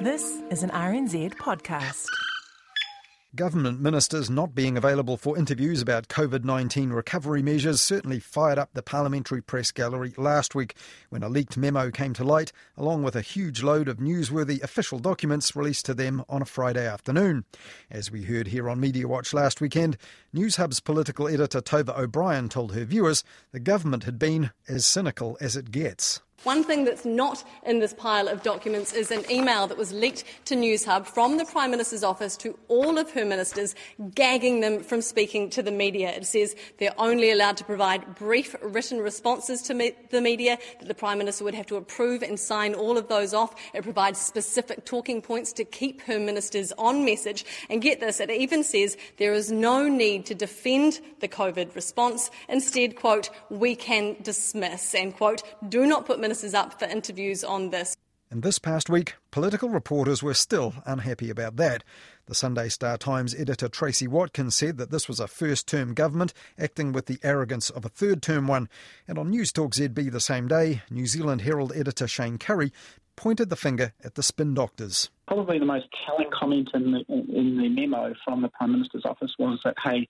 This is an RNZ podcast. Government ministers not being available for interviews about COVID 19 recovery measures certainly fired up the parliamentary press gallery last week when a leaked memo came to light, along with a huge load of newsworthy official documents released to them on a Friday afternoon. As we heard here on Media Watch last weekend, Newshub's political editor Tova O'Brien told her viewers the government had been as cynical as it gets. One thing that's not in this pile of documents is an email that was leaked to Newshub from the Prime Minister's office to all of her ministers, gagging them from speaking to the media. It says they're only allowed to provide brief written responses to me- the media, that the Prime Minister would have to approve and sign all of those off. It provides specific talking points to keep her ministers on message. And get this, it even says there is no need to defend the COVID response. Instead, quote, we can dismiss, and quote, do not put ministers up for interviews on this. And this past week, political reporters were still unhappy about that. The Sunday Star Times editor Tracy Watkins said that this was a first term government acting with the arrogance of a third term one. And on News Talk ZB the same day, New Zealand Herald editor Shayne Currie pointed the finger at the spin doctors. Probably the most telling comment in the, in the memo from the Prime Minister's office was that, hey,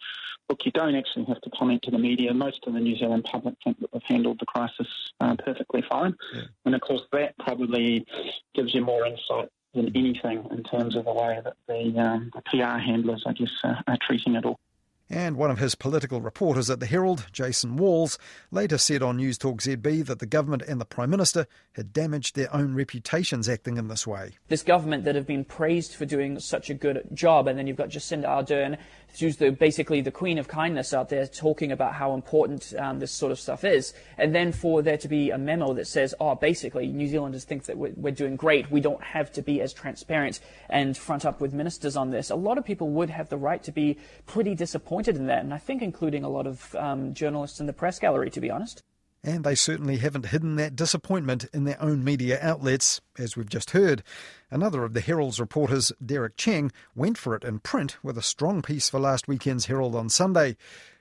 look, you don't actually have to comment to the media. Most of the New Zealand public think that we've handled the crisis uh, perfectly fine. Yeah. And of course, that probably gives you more insight than anything in terms of the way that the, um, the PR handlers, I guess, uh, are treating it all. And one of his political reporters at the Herald, Jason Walls, later said on News Talk ZB that the government and the Prime Minister had damaged their own reputations acting in this way. This government that have been praised for doing such a good job, and then you've got Jacinda Ardern, who's the, basically the queen of kindness out there, talking about how important um, this sort of stuff is, and then for there to be a memo that says, oh, basically, New Zealanders think that we're, we're doing great, we don't have to be as transparent and front up with ministers on this. A lot of people would have the right to be pretty disappointed in that, and I think including a lot of um, journalists in the press gallery, to be honest. And they certainly haven't hidden that disappointment in their own media outlets, as we've just heard. Another of the Herald's reporters, Derek Cheng, went for it in print with a strong piece for last weekend's Herald on Sunday.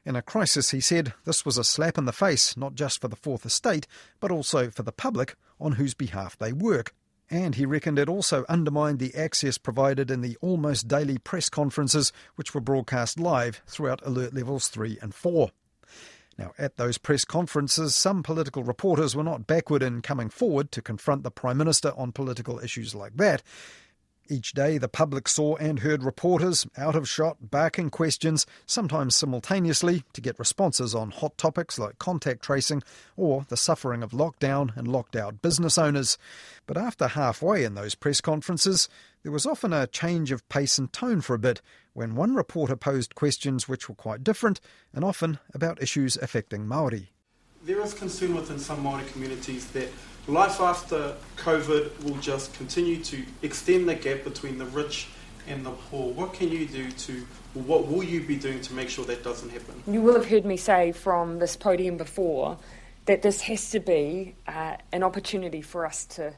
In a crisis, he said, this was a slap in the face, not just for the Fourth Estate, but also for the public on whose behalf they work. And he reckoned it also undermined the access provided in the almost daily press conferences, which were broadcast live throughout alert levels 3 and 4. Now, at those press conferences, some political reporters were not backward in coming forward to confront the Prime Minister on political issues like that. Each day, the public saw and heard reporters out of shot barking questions, sometimes simultaneously, to get responses on hot topics like contact tracing or the suffering of lockdown and locked out business owners. But after halfway in those press conferences, there was often a change of pace and tone for a bit when one reporter posed questions which were quite different and often about issues affecting Māori. There is concern within some Māori communities that life after COVID will just continue to extend the gap between the rich and the poor. What can you do to, what will you be doing to make sure that doesn't happen? You will have heard me say from this podium before that this has to be uh, an opportunity for us to,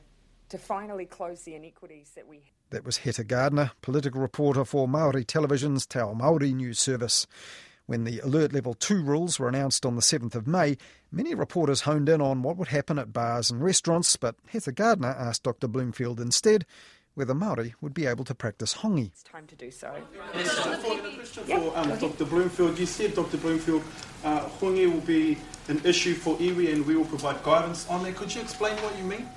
to finally close the inequities that we have. That was Heta Gardiner, political reporter for Maori Television's Te Ao Māori News Service. When the Alert Level 2 rules were announced on the 7th of May, many reporters honed in on what would happen at bars and restaurants, but Heta Gardiner asked Dr Bloomfield instead whether Maori would be able to practice hongi. It's time to do so. Question for um, Dr Bloomfield. You said, Dr Bloomfield, uh, hongi will be an issue for iwi and we will provide guidance on that. Could you explain what you mean?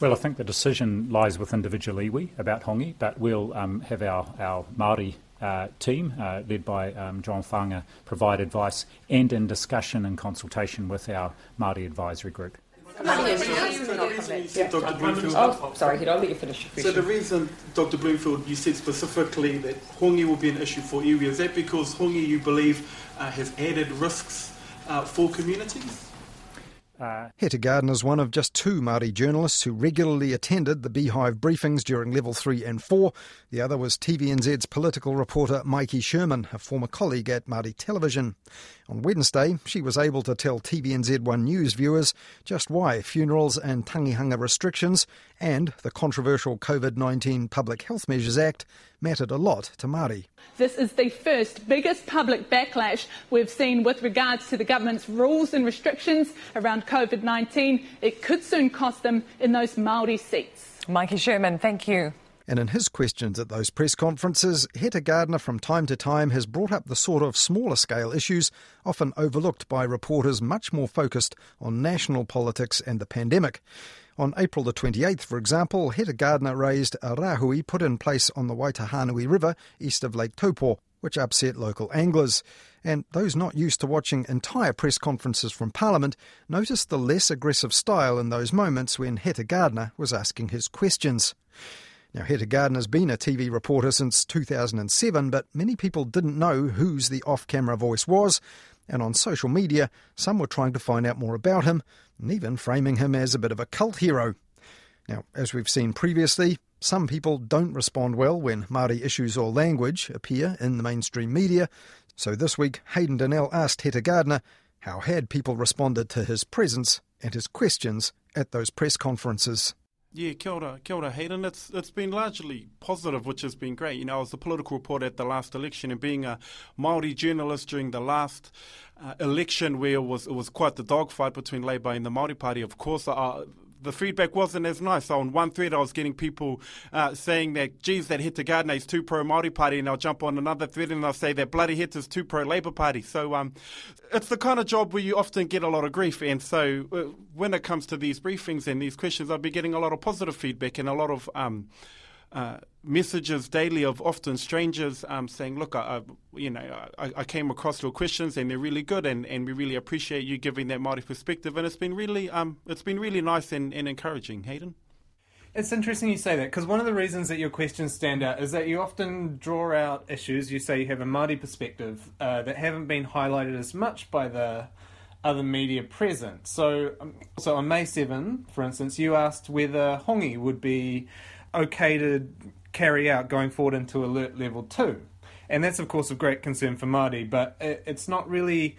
Well, I think the decision lies with individual iwi about hongi, but we'll um, have our, our Māori uh, team, uh, led by um, John Whaanga, provide advice and in discussion and consultation with our Māori advisory group. Oh, sorry, I'll let you finish your So the reason, Dr. Bloomfield, you said specifically that hongi will be an issue for iwi, is that because hongi, you believe, uh, has added risks uh, for communities? Uh, Heta Gardiner is one of just two Māori journalists who regularly attended the Beehive briefings during level 3 and 4. The other was TVNZ's political reporter Maiki Sherman, a former colleague at Māori Television. On Wednesday, she was able to tell TVNZ1 News viewers just why funerals and tangihanga restrictions and the controversial COVID 19 Public Health Measures Act mattered a lot to Māori. This is the first biggest public backlash we've seen with regards to the government's rules and restrictions around COVID 19. It could soon cost them in those Māori seats. Maiki Sherman, thank you. And in his questions at those press conferences, Heta Gardiner from time to time has brought up the sort of smaller scale issues often overlooked by reporters much more focused on national politics and the pandemic. On April the 28th, for example, Heta Gardiner raised a rahui put in place on the Waitahanui River east of Lake Taupo, which upset local anglers. And those not used to watching entire press conferences from Parliament noticed the less aggressive style in those moments when Heta Gardiner was asking his questions. Now, Heta Gardiner's been a TV reporter since 2007, but many people didn't know whose the off camera voice was, and on social media, some were trying to find out more about him and even framing him as a bit of a cult hero. Now, as we've seen previously, some people don't respond well when Māori issues or language appear in the mainstream media, so this week Hayden Donnell asked Heta Gardner how had people responded to his presence and his questions at those press conferences. Yeah, kia ora, kia ora, Hayden. It's it's been largely positive, which has been great. You know, I was the political reporter at the last election, and being a Maori journalist during the last uh, election, where it was it was quite the dogfight between Labour and the Maori Party. Of course, uh, the feedback wasn't as nice. So on one thread, I was getting people uh, saying that, geez, that Heta Gardiner is too pro Māori Party, and I'll jump on another thread and I'll say that bloody Heta's too pro Labour Party. So um, it's the kind of job where you often get a lot of grief, and so uh, when it comes to these briefings and these questions, I've been getting a lot of positive feedback and a lot of um, uh, messages daily of often strangers um, saying, "Look, I, I you know, I, I, came across your questions and they're really good, and, and we really appreciate you giving that Māori perspective." And it's been really, um, it's been really nice and, and encouraging, Hayden. It's interesting you say that because one of the reasons that your questions stand out is that you often draw out issues. You say you have a Māori perspective uh, that haven't been highlighted as much by the other media present. So, um, so on May 7, for instance, you asked whether hongi would be okay to carry out going forward into alert level 2. And that's, of course, of great concern for Māori, but it's not really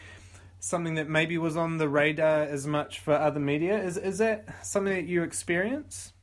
something that maybe was on the radar as much for other media. Is, is that something that you experience?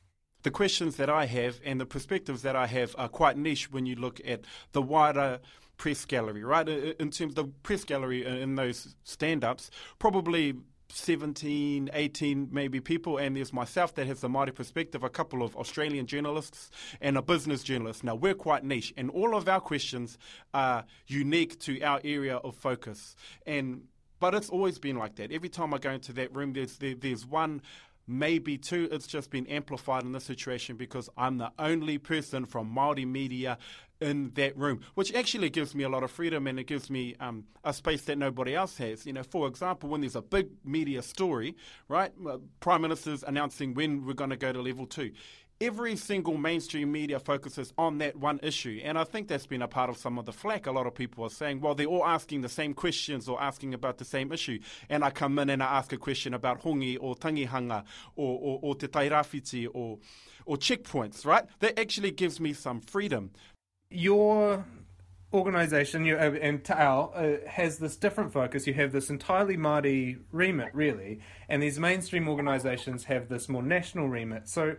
The questions that I have and the perspectives that I have are quite niche when you look at the wider press gallery, right? In terms of the press gallery in those stand ups, probably 17, 18 maybe people, and there's myself that has the Māori perspective, a couple of Australian journalists, and a business journalist. Now, we're quite niche, and all of our questions are unique to our area of focus. And but it's always been like that. Every time I go into that room, there's there, there's one maybe two, it's just been amplified in this situation because I'm the only person from Māori media in that room, which actually gives me a lot of freedom and it gives me um, a space that nobody else has. You know, for example, when there's a big media story, right, Prime Minister's announcing when we're going to go to level two. Every single mainstream media focuses on that one issue. And I think that's been a part of some of the flack. A lot of people are saying, well, they're all asking the same questions or asking about the same issue. And I come in and I ask a question about hongi or tangihanga or, or, or te tairāwhiti or, or checkpoints, right? That actually gives me some freedom your organization you, uh, and Te Ao uh, has this different focus. You have this entirely Māori remit, really, and these mainstream organizations have this more national remit. So,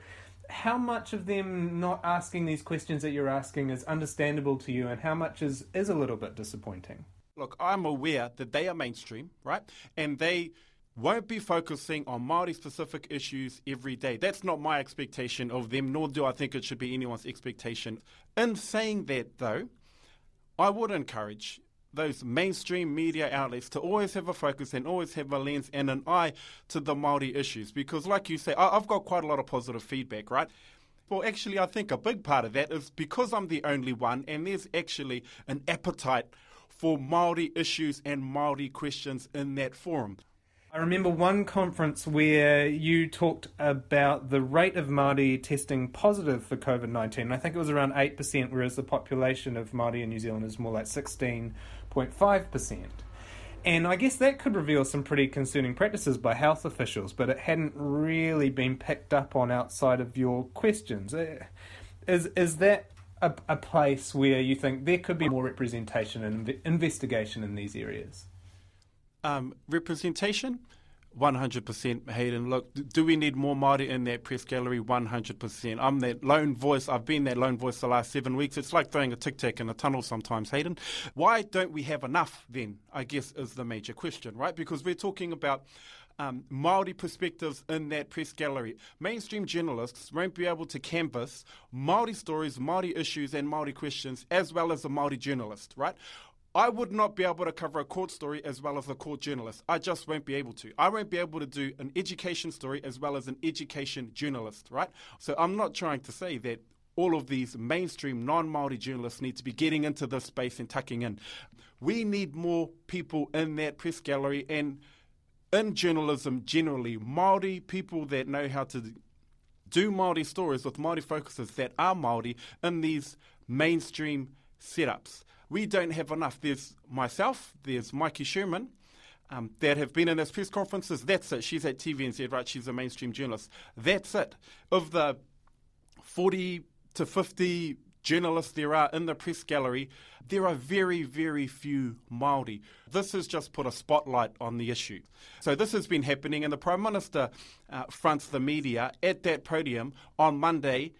how much of them not asking these questions that you're asking is understandable to you, and how much is, is a little bit disappointing? Look, I'm aware that they are mainstream, right? And they won't be focusing on Māori specific issues every day. That's not my expectation of them, nor do I think it should be anyone's expectation. In saying that, though, I would encourage those mainstream media outlets to always have a focus and always have a lens and an eye to the Māori issues. Because, like you say, I've got quite a lot of positive feedback, right? Well, actually, I think a big part of that is because I'm the only one, and there's actually an appetite for Māori issues and Māori questions in that forum. I remember one conference where you talked about the rate of Māori testing positive for COVID 19. I think it was around 8%, whereas the population of Māori in New Zealand is more like 16.5%. And I guess that could reveal some pretty concerning practices by health officials, but it hadn't really been picked up on outside of your questions. Uh, is, is that a, a place where you think there could be more representation and investigation in these areas? Um, representation, 100% Hayden. Look, do we need more Māori in that press gallery? 100%. I'm that lone voice. I've been that lone voice the last seven weeks. It's like throwing a tic tac in a tunnel sometimes, Hayden. Why don't we have enough then? I guess is the major question, right? Because we're talking about um, Maori perspectives in that press gallery. Mainstream journalists won't be able to canvass Maori stories, Maori issues, and Maori questions as well as a Maori journalist, right? I would not be able to cover a court story as well as a court journalist. I just won't be able to. I won't be able to do an education story as well as an education journalist, right? So I'm not trying to say that all of these mainstream non Maori journalists need to be getting into this space and tucking in. We need more people in that press gallery and in journalism generally, Maori people that know how to do Maori stories with Maori focuses that are Maori in these mainstream setups. We don't have enough. There's myself, there's Maiki Sherman, um, that have been in those press conferences. That's it. She's at TVNZ, right? She's a mainstream journalist. That's it. Of the 40 to 50 journalists there are in the press gallery, there are very, very few Māori. This has just put a spotlight on the issue. So this has been happening, and the Prime Minister uh, fronts the media at that podium on Monday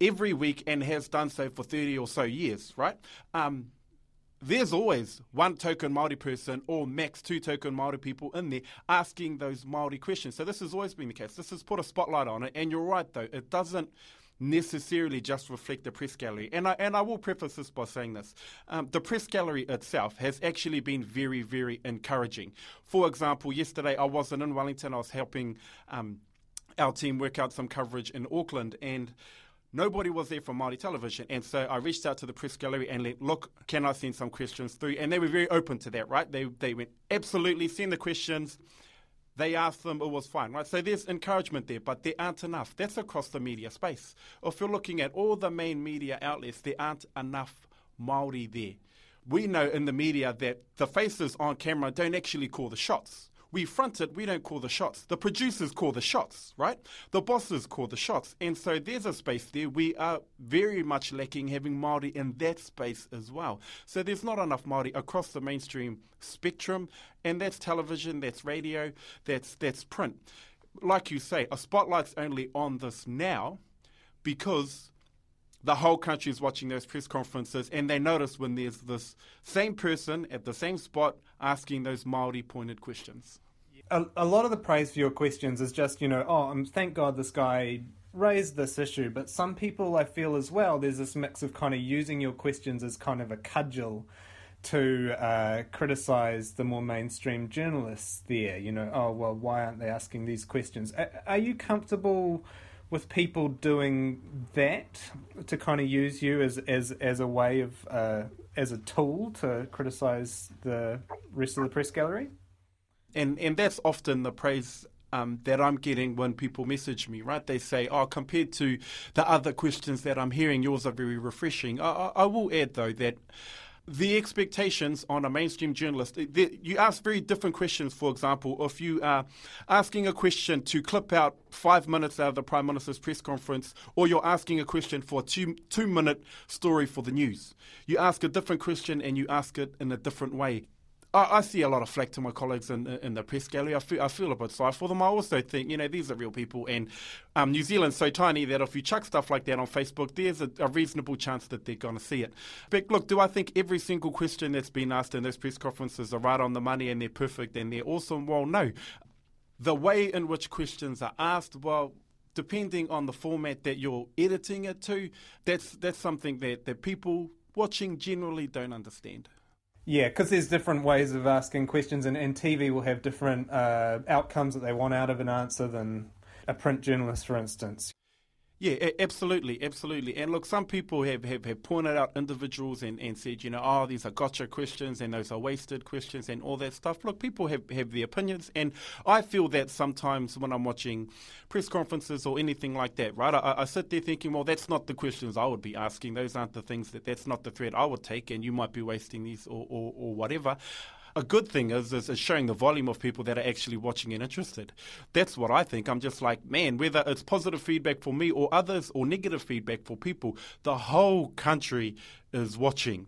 every week and has done so for 30 or so years, right? Um, there's always one token Maori person or max two token Maori people in there asking those Maori questions. So this has always been the case. This has put a spotlight on it, and you're right though, it doesn't necessarily just reflect the press gallery. And I, and I will preface this by saying this. Um, the press gallery itself has actually been very, very encouraging. For example, yesterday I wasn't in Wellington, I was helping um, our team work out some coverage in Auckland and Nobody was there from Māori television, and so I reached out to the press gallery and let, look, can I send some questions through? And they were very open to that, right? They they went absolutely send the questions. They asked them, it was fine, right? So there's encouragement there, but there aren't enough. That's across the media space. If you're looking at all the main media outlets, there aren't enough Maori there. We know in the media that the faces on camera don't actually call the shots. We front it, we don't call the shots. The producers call the shots, right? The bosses call the shots. And so there's a space there. We are very much lacking having Māori in that space as well. So there's not enough Māori across the mainstream spectrum, and that's television, that's radio, that's, that's print. Like you say, a spotlight's only on this now because the whole country is watching those press conferences and they notice when there's this same person at the same spot asking those Maori pointed questions. A, a lot of the praise for your questions is just, you know, oh, um, thank God this guy raised this issue. But some people, I feel as well, there's this mix of kind of using your questions as kind of a cudgel to uh, criticize the more mainstream journalists there. You know, oh, well, why aren't they asking these questions? Are you comfortable? With people doing that to kind of use you as as as a way of uh, as a tool to criticize the rest of the press gallery and and that's often the praise um, that I'm getting when people message me, right? They say, oh, compared to the other questions that I'm hearing, yours are very refreshing. I, I, I will add, though, that the expectations on a mainstream journalist, the, you ask very different questions. For example, if you are asking a question to clip out five minutes out of the Prime Minister's press conference, or you're asking a question for a two, two minute story for the news, you ask a different question and you ask it in a different way. I, I, see a lot of flack to my colleagues in, in the press gallery. I feel, I feel a bit sorry for them. I also think, you know, these are real people, and um, New Zealand's so tiny that if you chuck stuff like that on Facebook, there's a, a reasonable chance that they're going to see it. But look, do I think every single question that's been asked in those press conferences are right on the money and they're perfect and they're awesome? Well, no. The way in which questions are asked, well, depending on the format that you're editing it to, that's that's something that, that people watching generally don't understand. Yeah, because there's different ways of asking questions, and, and TV will have different uh, outcomes that they want out of an answer than a print journalist, for instance. Yeah, absolutely, absolutely. And look, some people have, have, have pointed out individuals and, and said, you know, oh, these are gotcha questions and those are wasted questions and all that stuff. Look, people have, have their opinions. And I feel that sometimes when I'm watching press conferences or anything like that, right, I, I sit there thinking, well, that's not the questions I would be asking. Those aren't the things that, that's not the thread I would take. And you might be wasting these or, or, or whatever a good thing is, is, is showing the volume of people that are actually watching and interested. That's what I think. I'm just like, man, whether it's positive feedback for me or others or negative feedback for people, the whole country is watching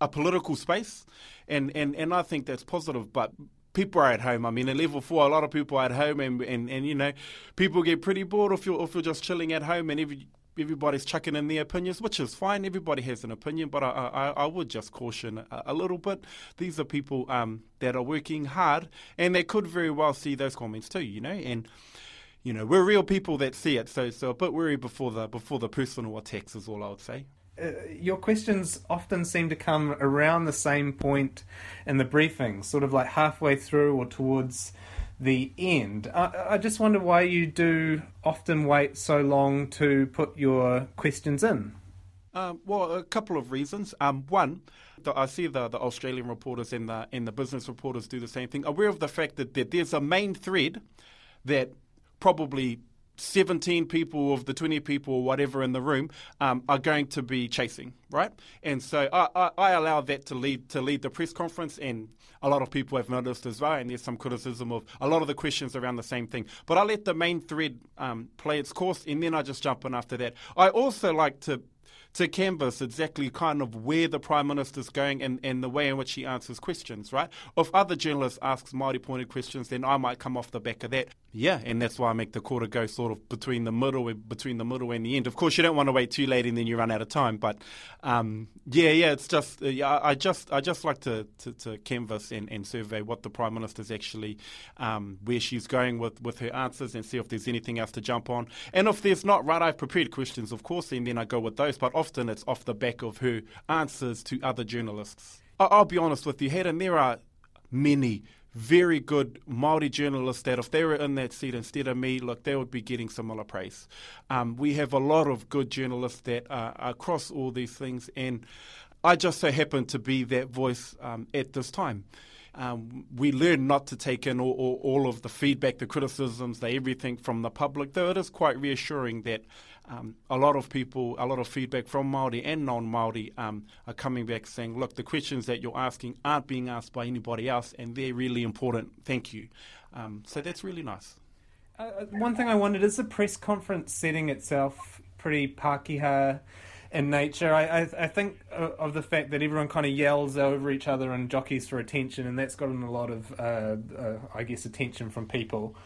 a political space, and, and, and I think that's positive. But people are at home. I mean, at level four, a lot of people are at home, and, and, and you know, people get pretty bored if you're if you're just chilling at home, and every everybody's chucking in their opinions, which is fine. Everybody has an opinion, but I, I, I would just caution a, a, little bit. These are people um, that are working hard, and they could very well see those comments too, you know, and you know we're real people that see it. So so a bit worry before the before the personal attacks is all I would say. Uh, your questions often seem to come around the same point in the briefing, sort of like halfway through or towards the end. I, I just wonder why you do often wait so long to put your questions in. Um, well, a couple of reasons. Um, one, the, I see the, the Australian reporters and the and the business reporters do the same thing. Aware of the fact that, that there's a main thread that probably 17 people of the 20 people or whatever in the room um, are going to be chasing, right? And so I, I, I, allow that to lead to lead the press conference, and a lot of people have noticed as well. And there's some criticism of a lot of the questions around the same thing. But I let the main thread um, play its course, and then I just jump in after that. I also like to to canvas exactly kind of where the Prime Minister's going and, and the way in which he answers questions, right? If other journalists ask Māori pointed questions, then I might come off the back of that. Yeah, and that's why I make the quarter go sort of between the middle between the middle and the end. Of course, you don't want to wait too late and then you run out of time. But um, yeah, yeah, it's just uh, yeah, I just I just like to, to, to, canvas and, and survey what the prime minister's actually um, where she's going with, with her answers and see if there's anything else to jump on. And if there's not, right, I've prepared questions, of course, and then I go with those. But often it's off the back of her answers to other journalists. I'll be honest with you, Hayden, there are many very good Maori journalists that if they were in that seat instead of me, look, they would be getting similar praise. Um, we have a lot of good journalists that are across all these things, and I just so happen to be that voice um, at this time. Um, we learn not to take in all, all, all, of the feedback, the criticisms, the everything from the public, though it is quite reassuring that um, a lot of people, a lot of feedback from Māori and non-Māori um, are coming back saying, look, the questions that you're asking aren't being asked by anybody else and they're really important. Thank you. Um, so that's really nice. Uh, uh one thing I wondered, is the press conference setting itself pretty Pākehā in nature. I, I, I think of the fact that everyone kind of yells over each other and jockeys for attention, and that's gotten a lot of, uh, uh, I guess, attention from people.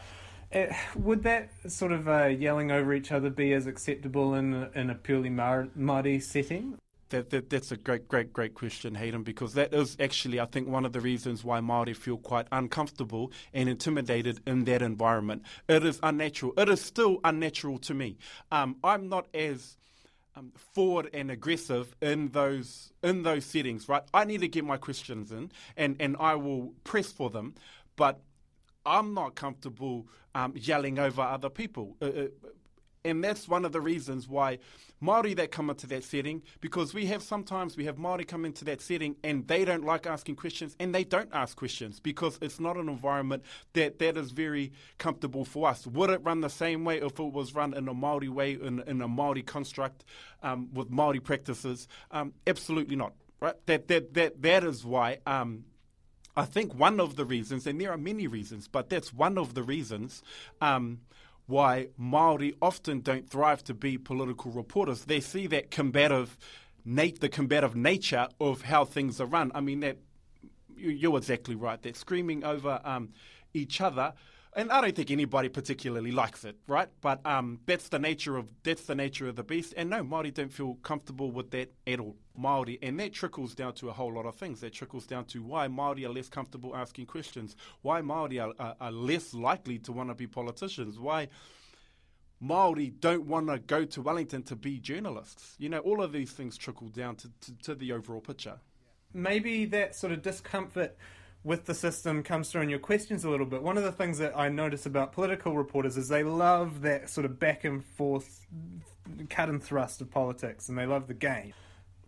Uh, would that sort of uh, yelling over each other be as acceptable in in a purely Māori setting? That, that, that's a great, great, great question, Hayden, because that is actually, I think, one of the reasons why Māori feel quite uncomfortable and intimidated in that environment. It is unnatural. It is still unnatural to me. Um, I'm not as um, forward and aggressive in those in those settings, right? I need to get my questions in, and and I will press for them, but I'm not comfortable um, yelling over other people. Uh, uh, and that's one of the reasons why Maori that come into that setting, because we have sometimes we have Maori come into that setting and they don't like asking questions and they don't ask questions because it's not an environment that that is very comfortable for us. Would it run the same way if it was run in a Maori way in, in a Maori construct um, with Maori practices? Um, absolutely not. Right. That that that that is why. Um, I think one of the reasons, and there are many reasons, but that's one of the reasons um, why Maori often don't thrive to be political reporters. They see that combative, nat- the combative nature of how things are run. I mean, that you're exactly right. They're screaming over um, each other and I don't think anybody particularly likes it, right? But um, that's the nature of that's the nature of the beast. And no, Maori don't feel comfortable with that at all. Maori, and that trickles down to a whole lot of things. That trickles down to why Maori are less comfortable asking questions, why Maori are, are, are less likely to want to be politicians, why. Maori don't want to go to Wellington to be journalists. You know, all of these things trickle down to, to, to the overall picture. Maybe that sort of discomfort with the system comes through in your questions a little bit. One of the things that I notice about political reporters is they love that sort of back and forth, cut and thrust of politics, and they love the game.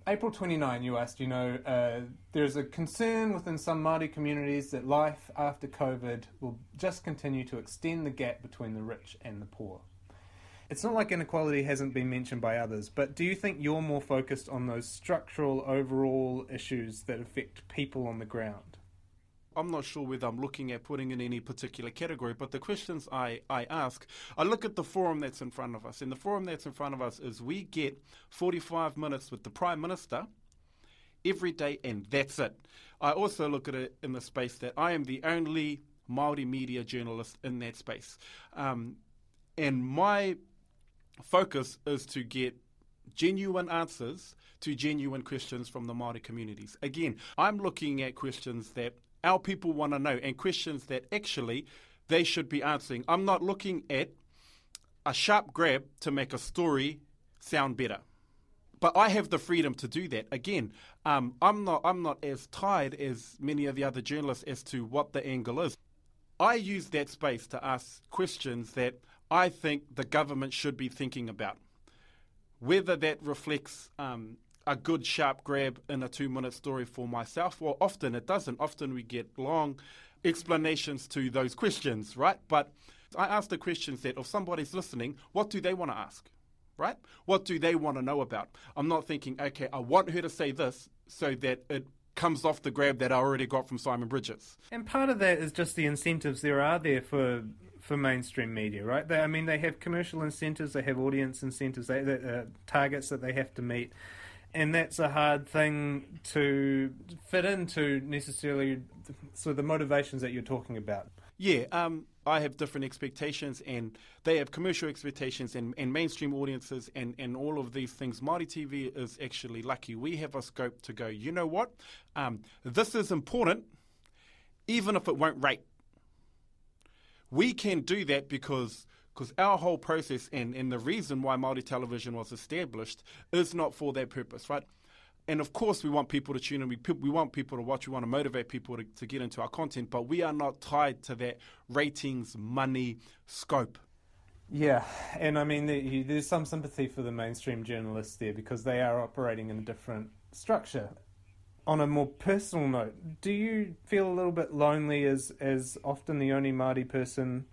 April 29, you asked, you know, uh, there's a concern within some Māori communities that life after COVID will just continue to extend the gap between the rich and the poor. It's not like inequality hasn't been mentioned by others, but do you think you're more focused on those structural overall issues that affect people on the ground? I'm not sure whether I'm looking at putting in any particular category, but the questions I, I ask, I look at the forum that's in front of us. And the forum that's in front of us is we get 45 minutes with the Prime Minister every day, and that's it. I also look at it in the space that I am the only Māori media journalist in that space. Um, and my focus is to get genuine answers to genuine questions from the Māori communities. Again, I'm looking at questions that our people want to know and questions that actually they should be answering. I'm not looking at a sharp grab to make a story sound better. But I have the freedom to do that. Again, um, I'm not I'm not as tied as many of the other journalists as to what the angle is. I use that space to ask questions that I think the government should be thinking about. Whether that reflects um, a good sharp grab in a two minute story for myself, well, often it doesn't. Often we get long explanations to those questions, right? But I ask the questions that if somebody's listening, what do they want to ask? Right? What do they want to know about? I'm not thinking, okay, I want her to say this so that it comes off the grab that I already got from Simon Bridges. And part of that is just the incentives there are there for for mainstream media, right? They, I mean, they have commercial incentives, they have audience incentives, they, they uh, targets that they have to meet, and that's a hard thing to fit into necessarily. So the motivations that you're talking about. Yeah, um, I have different expectations, and they have commercial expectations and, and mainstream audiences, and, and all of these things. Māori TV is actually lucky. We have a scope to go, you know what? Um, this is important, even if it won't rate. We can do that because because our whole process and, and the reason why Māori television was established is not for that purpose, right? And of course, we want people to tune in. We, we want people to watch. We want to motivate people to, to get into our content, but we are not tied to that ratings, money, scope. Yeah, and I mean, there's some sympathy for the mainstream journalists there because they are operating in a different structure. On a more personal note, do you feel a little bit lonely as as often the only Māori person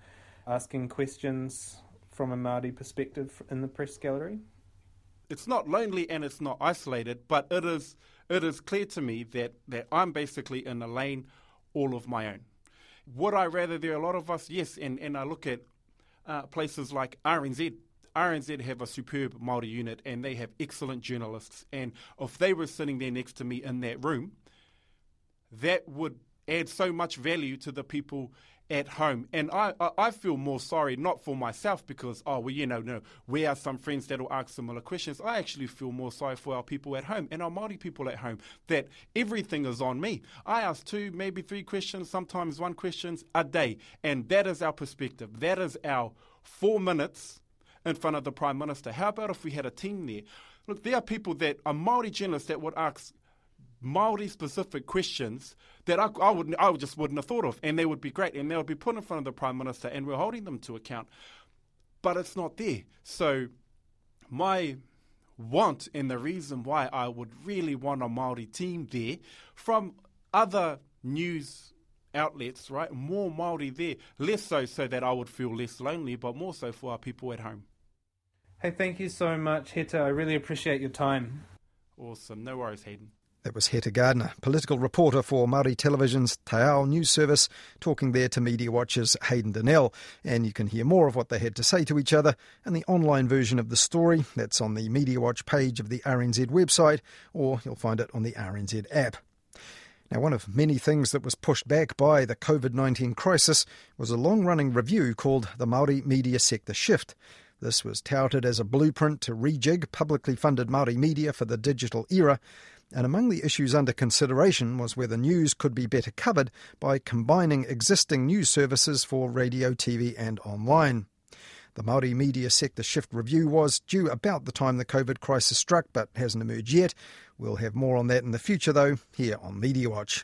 asking questions from a Māori perspective in the press gallery? it's not lonely and it's not isolated, but it is it is clear to me that, that I'm basically in a lane all of my own. Would I rather there are a lot of us? Yes, and, and I look at uh, places like RNZ. RNZ have a superb Māori unit and they have excellent journalists. And if they were sitting there next to me in that room, that would add so much value to the people at home. And I, I, feel more sorry, not for myself because, oh, well, you know, no, we are some friends that will ask similar questions. I actually feel more sorry for our people at home and our Māori people at home that everything is on me. I ask two, maybe three questions, sometimes one questions a day. And that is our perspective. That is our four minutes in front of the Prime Minister. How about if we had a team there? Look, there are people that are Māori journalists that would ask Maori specific questions that I, I would I just wouldn't have thought of, and they would be great, and they would be put in front of the prime minister, and we're holding them to account. But it's not there. So my want and the reason why I would really want a Maori team there from other news outlets, right? More Maori there, less so so that I would feel less lonely, but more so for our people at home. Hey, thank you so much, Heta. I really appreciate your time. Awesome. No worries, Hayden. That was Heta Gardiner, political reporter for Māori Television's Te News Service, talking there to Media Watch's Hayden Donnell. And you can hear more of what they had to say to each other in the online version of the story. That's on the Media Watch page of the RNZ website, or you'll find it on the RNZ app. Now, one of many things that was pushed back by the COVID 19 crisis was a long running review called the Māori Media Sector Shift. This was touted as a blueprint to rejig publicly funded Māori media for the digital era, and among the issues under consideration was whether news could be better covered by combining existing news services for radio, TV, and online. The Māori media sector shift review was due about the time the COVID crisis struck, but hasn't emerged yet. We'll have more on that in the future, though, here on Media Watch.